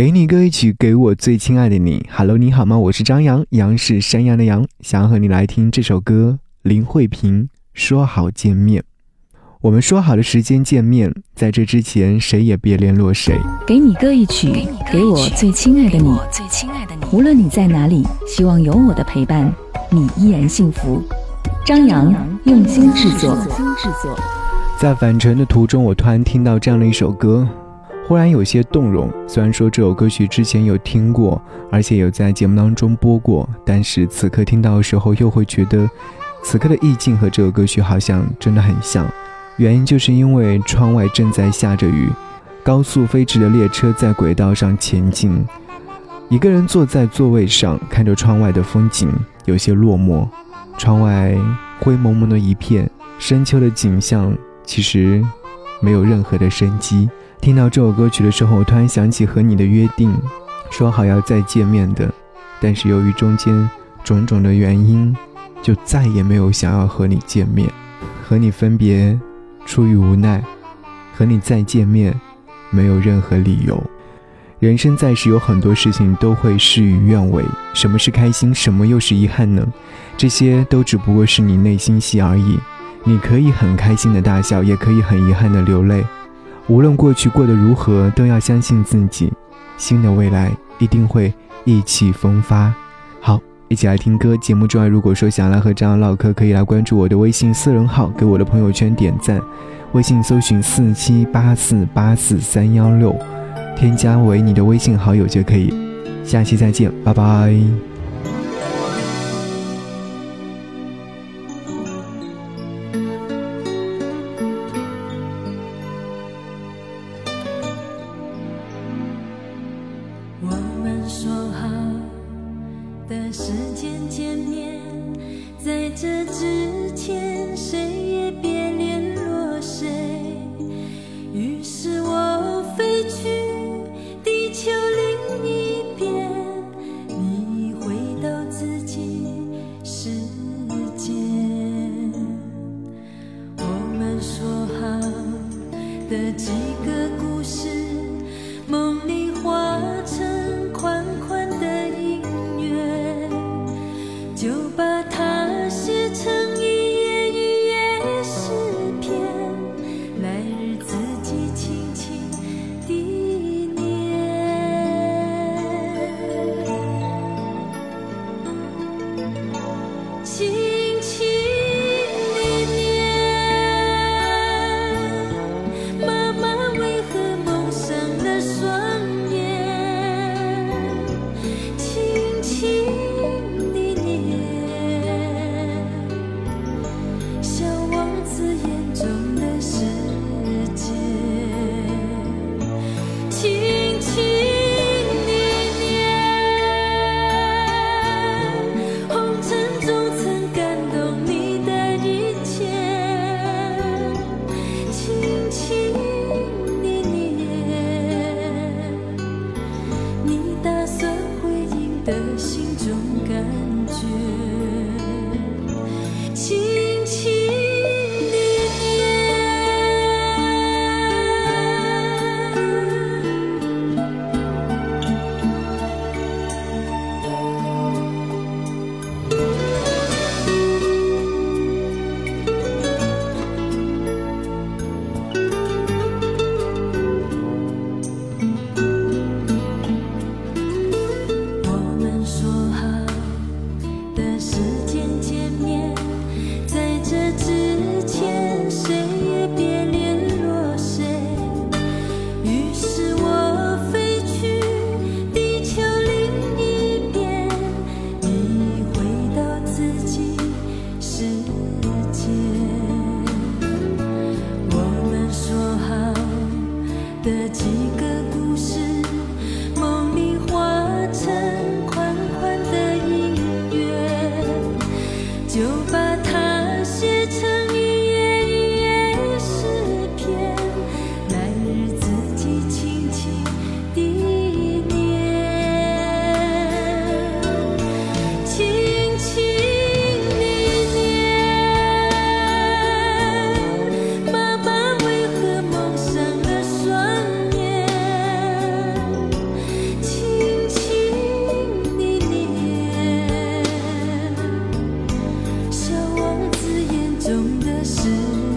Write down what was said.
给你歌一曲，给我最亲爱的你。Hello，你好吗？我是张扬，杨是山羊的羊，想要和你来听这首歌。林慧萍说好见面，我们说好的时间见面，在这之前谁也别联络谁。给你歌一曲，给我最亲爱的你。无论你在哪里，希望有我的陪伴，你依然幸福。张扬用心制作。在返程的途中，我突然听到这样的一首歌。忽然有些动容。虽然说这首歌曲之前有听过，而且有在节目当中播过，但是此刻听到的时候，又会觉得此刻的意境和这首歌曲好像真的很像。原因就是因为窗外正在下着雨，高速飞驰的列车在轨道上前进，一个人坐在座位上，看着窗外的风景，有些落寞。窗外灰蒙蒙的一片，深秋的景象其实没有任何的生机。听到这首歌曲的时候，我突然想起和你的约定，说好要再见面的，但是由于中间种种的原因，就再也没有想要和你见面。和你分别，出于无奈；和你再见面，没有任何理由。人生在世，有很多事情都会事与愿违。什么是开心，什么又是遗憾呢？这些都只不过是你内心戏而已。你可以很开心的大笑，也可以很遗憾的流泪。无论过去过得如何，都要相信自己，新的未来一定会意气风发。好，一起来听歌。节目之外，如果说想来和张扬唠嗑，可以来关注我的微信私人号，给我的朋友圈点赞。微信搜寻四七八四八四三幺六，添加为你的微信好友就可以。下期再见，拜拜。说好的时间见面，在这。自由 Cứ you.